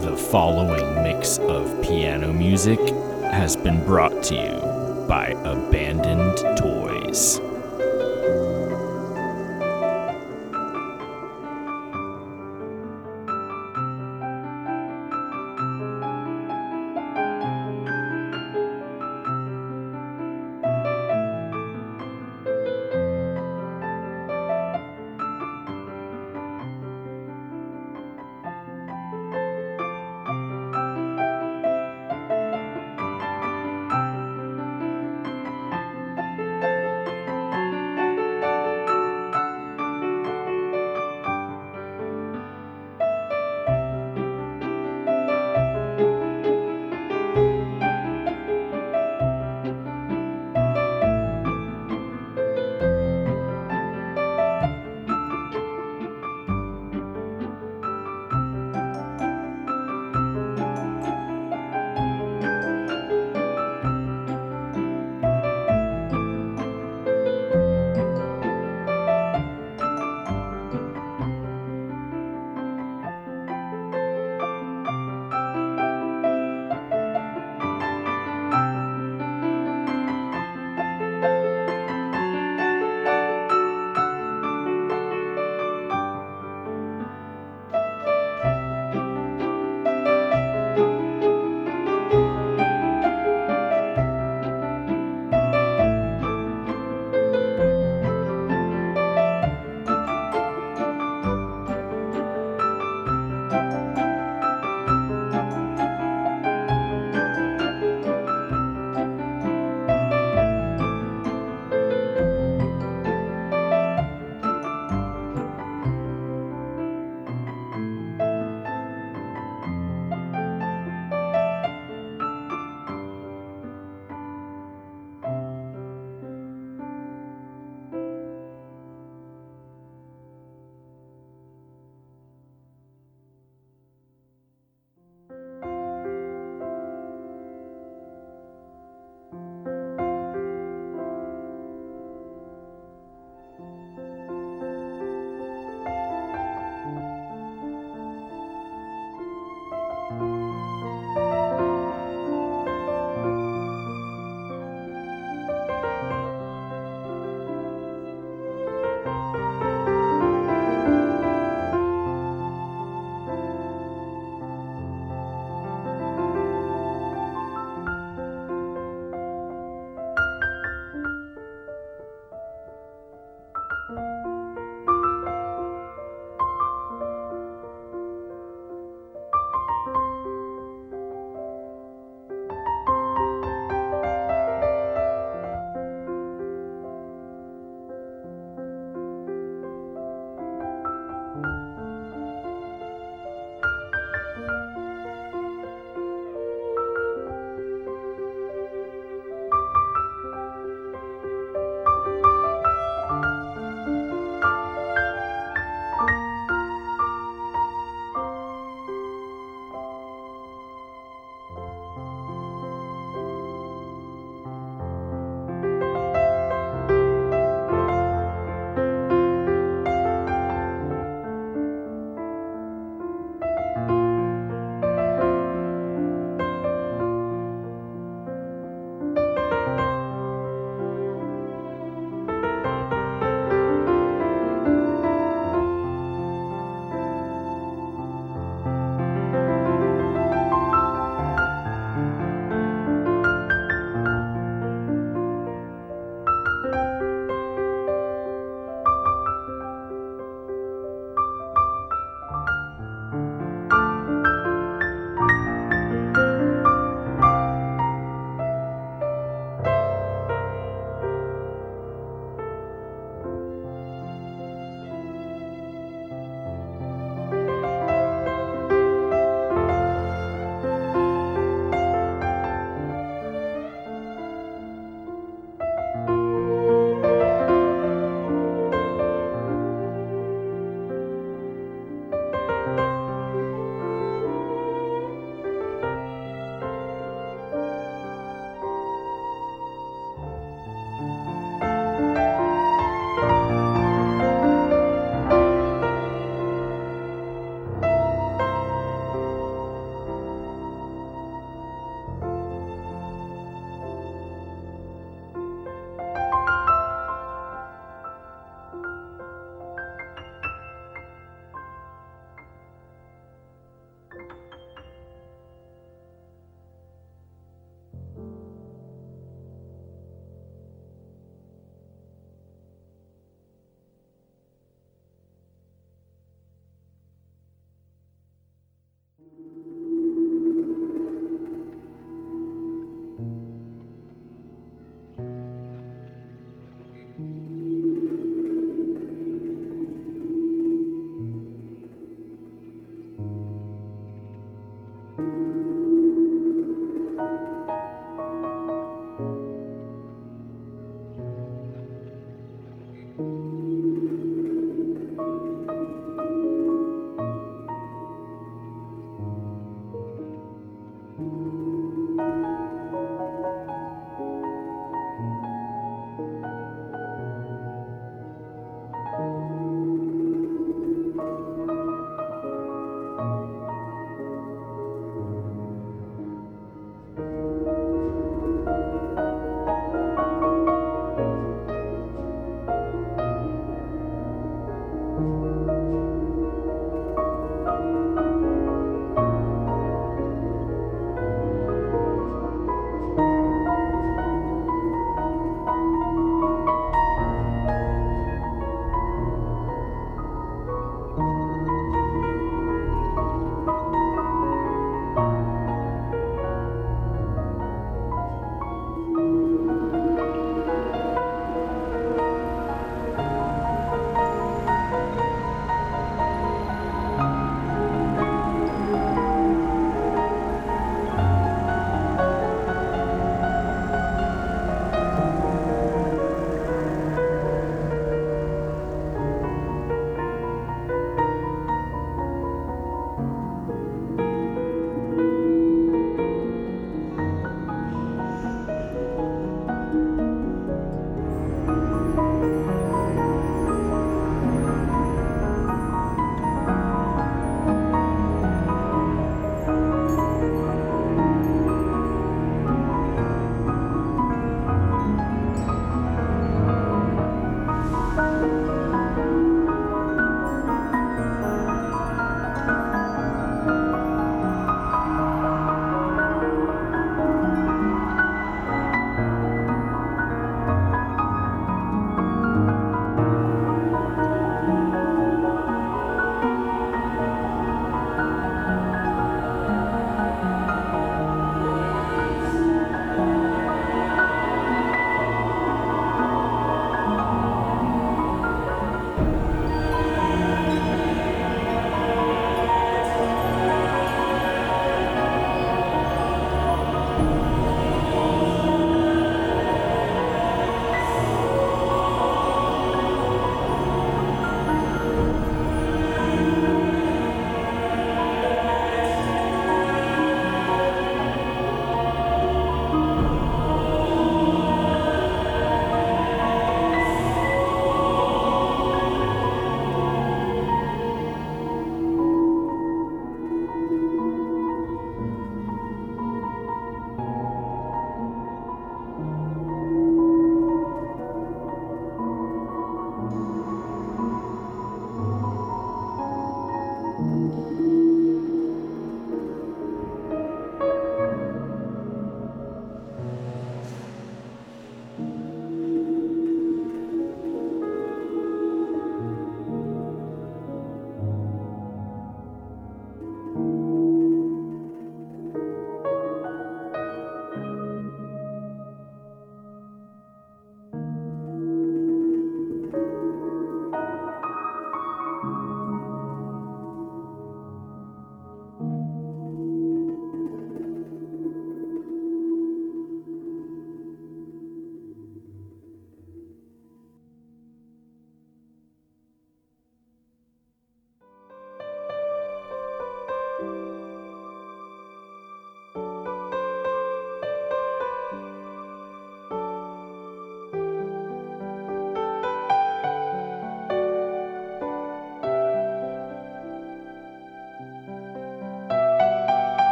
The following mix of piano music has been brought to you by Abandoned Toys.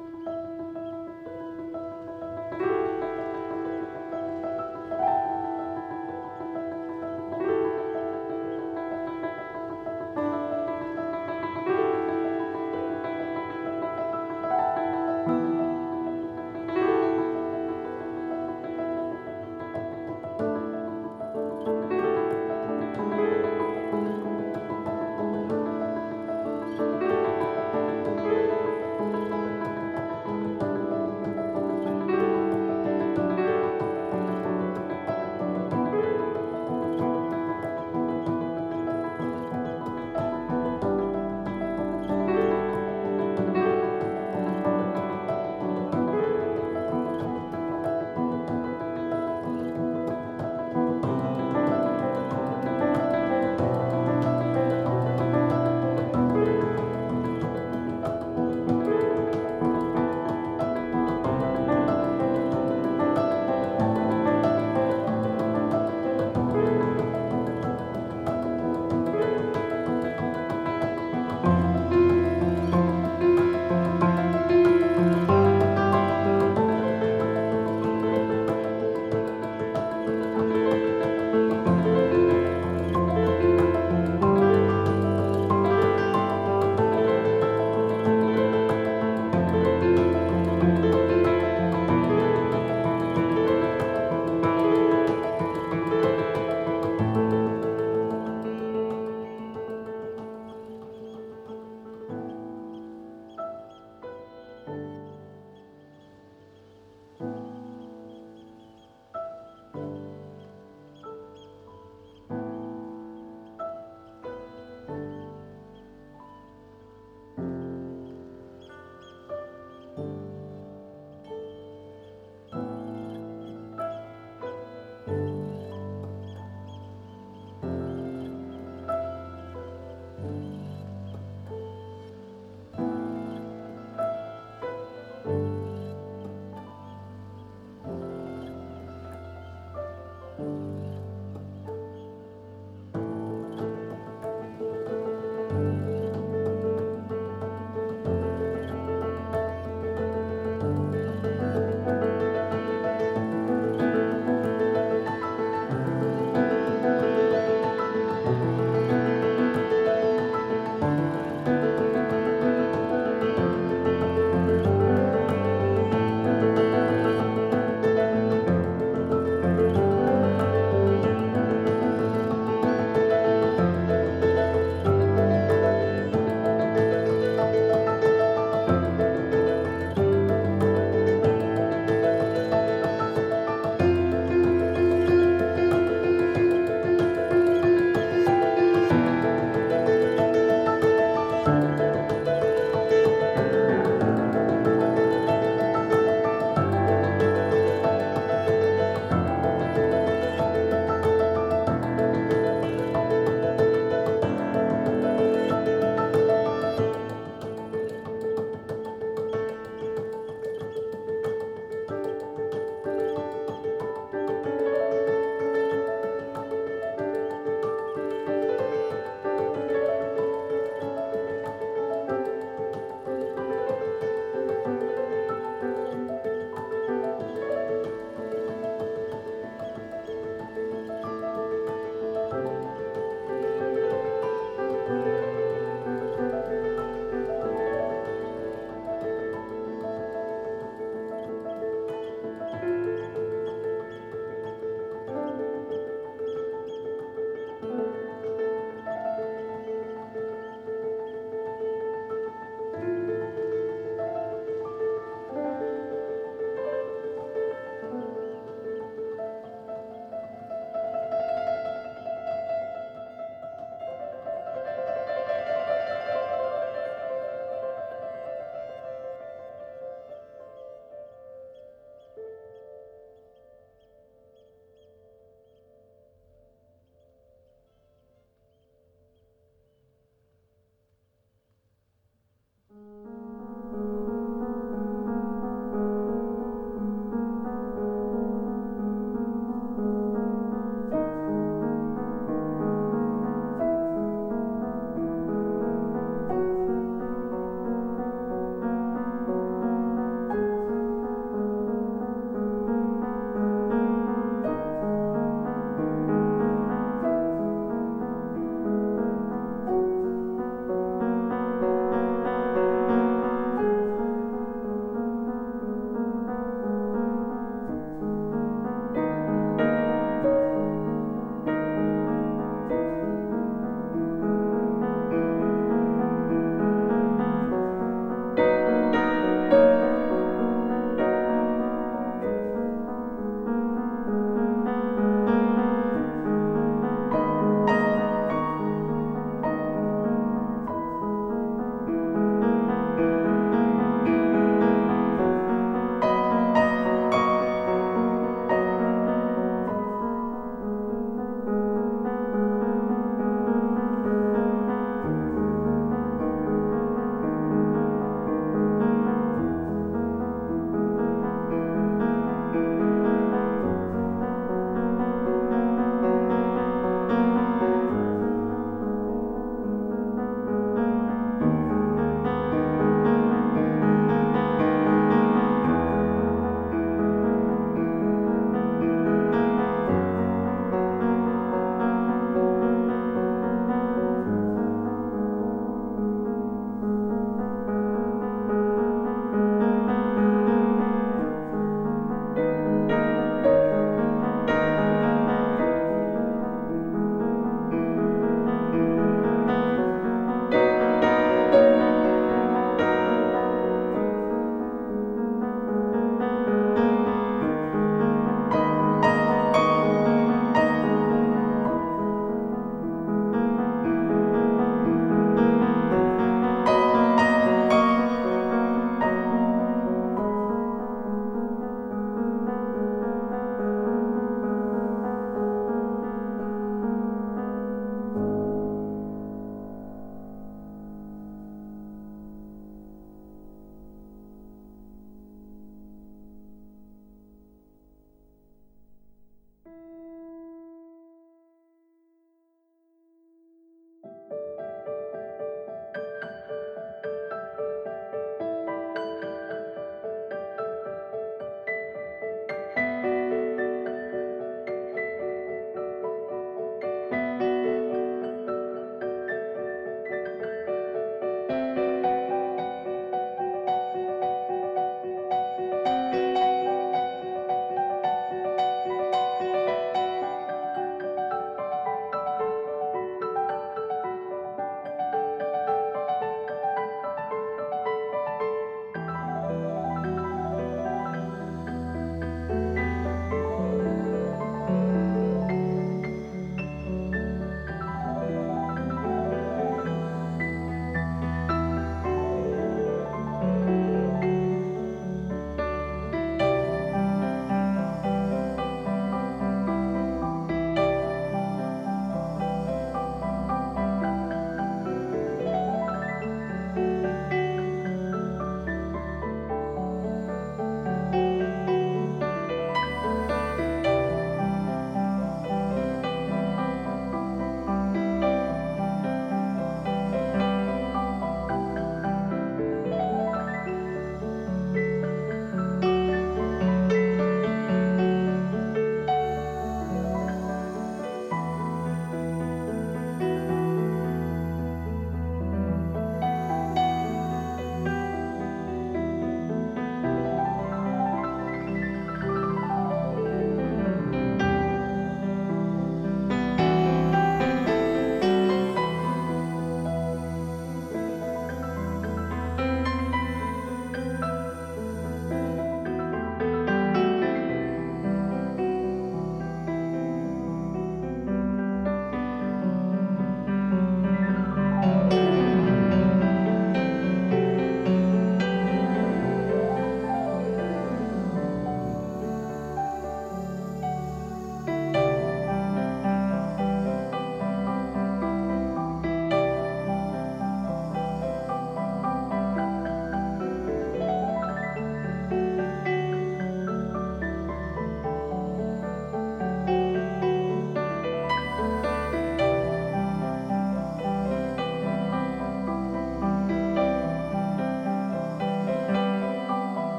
Mm-hmm.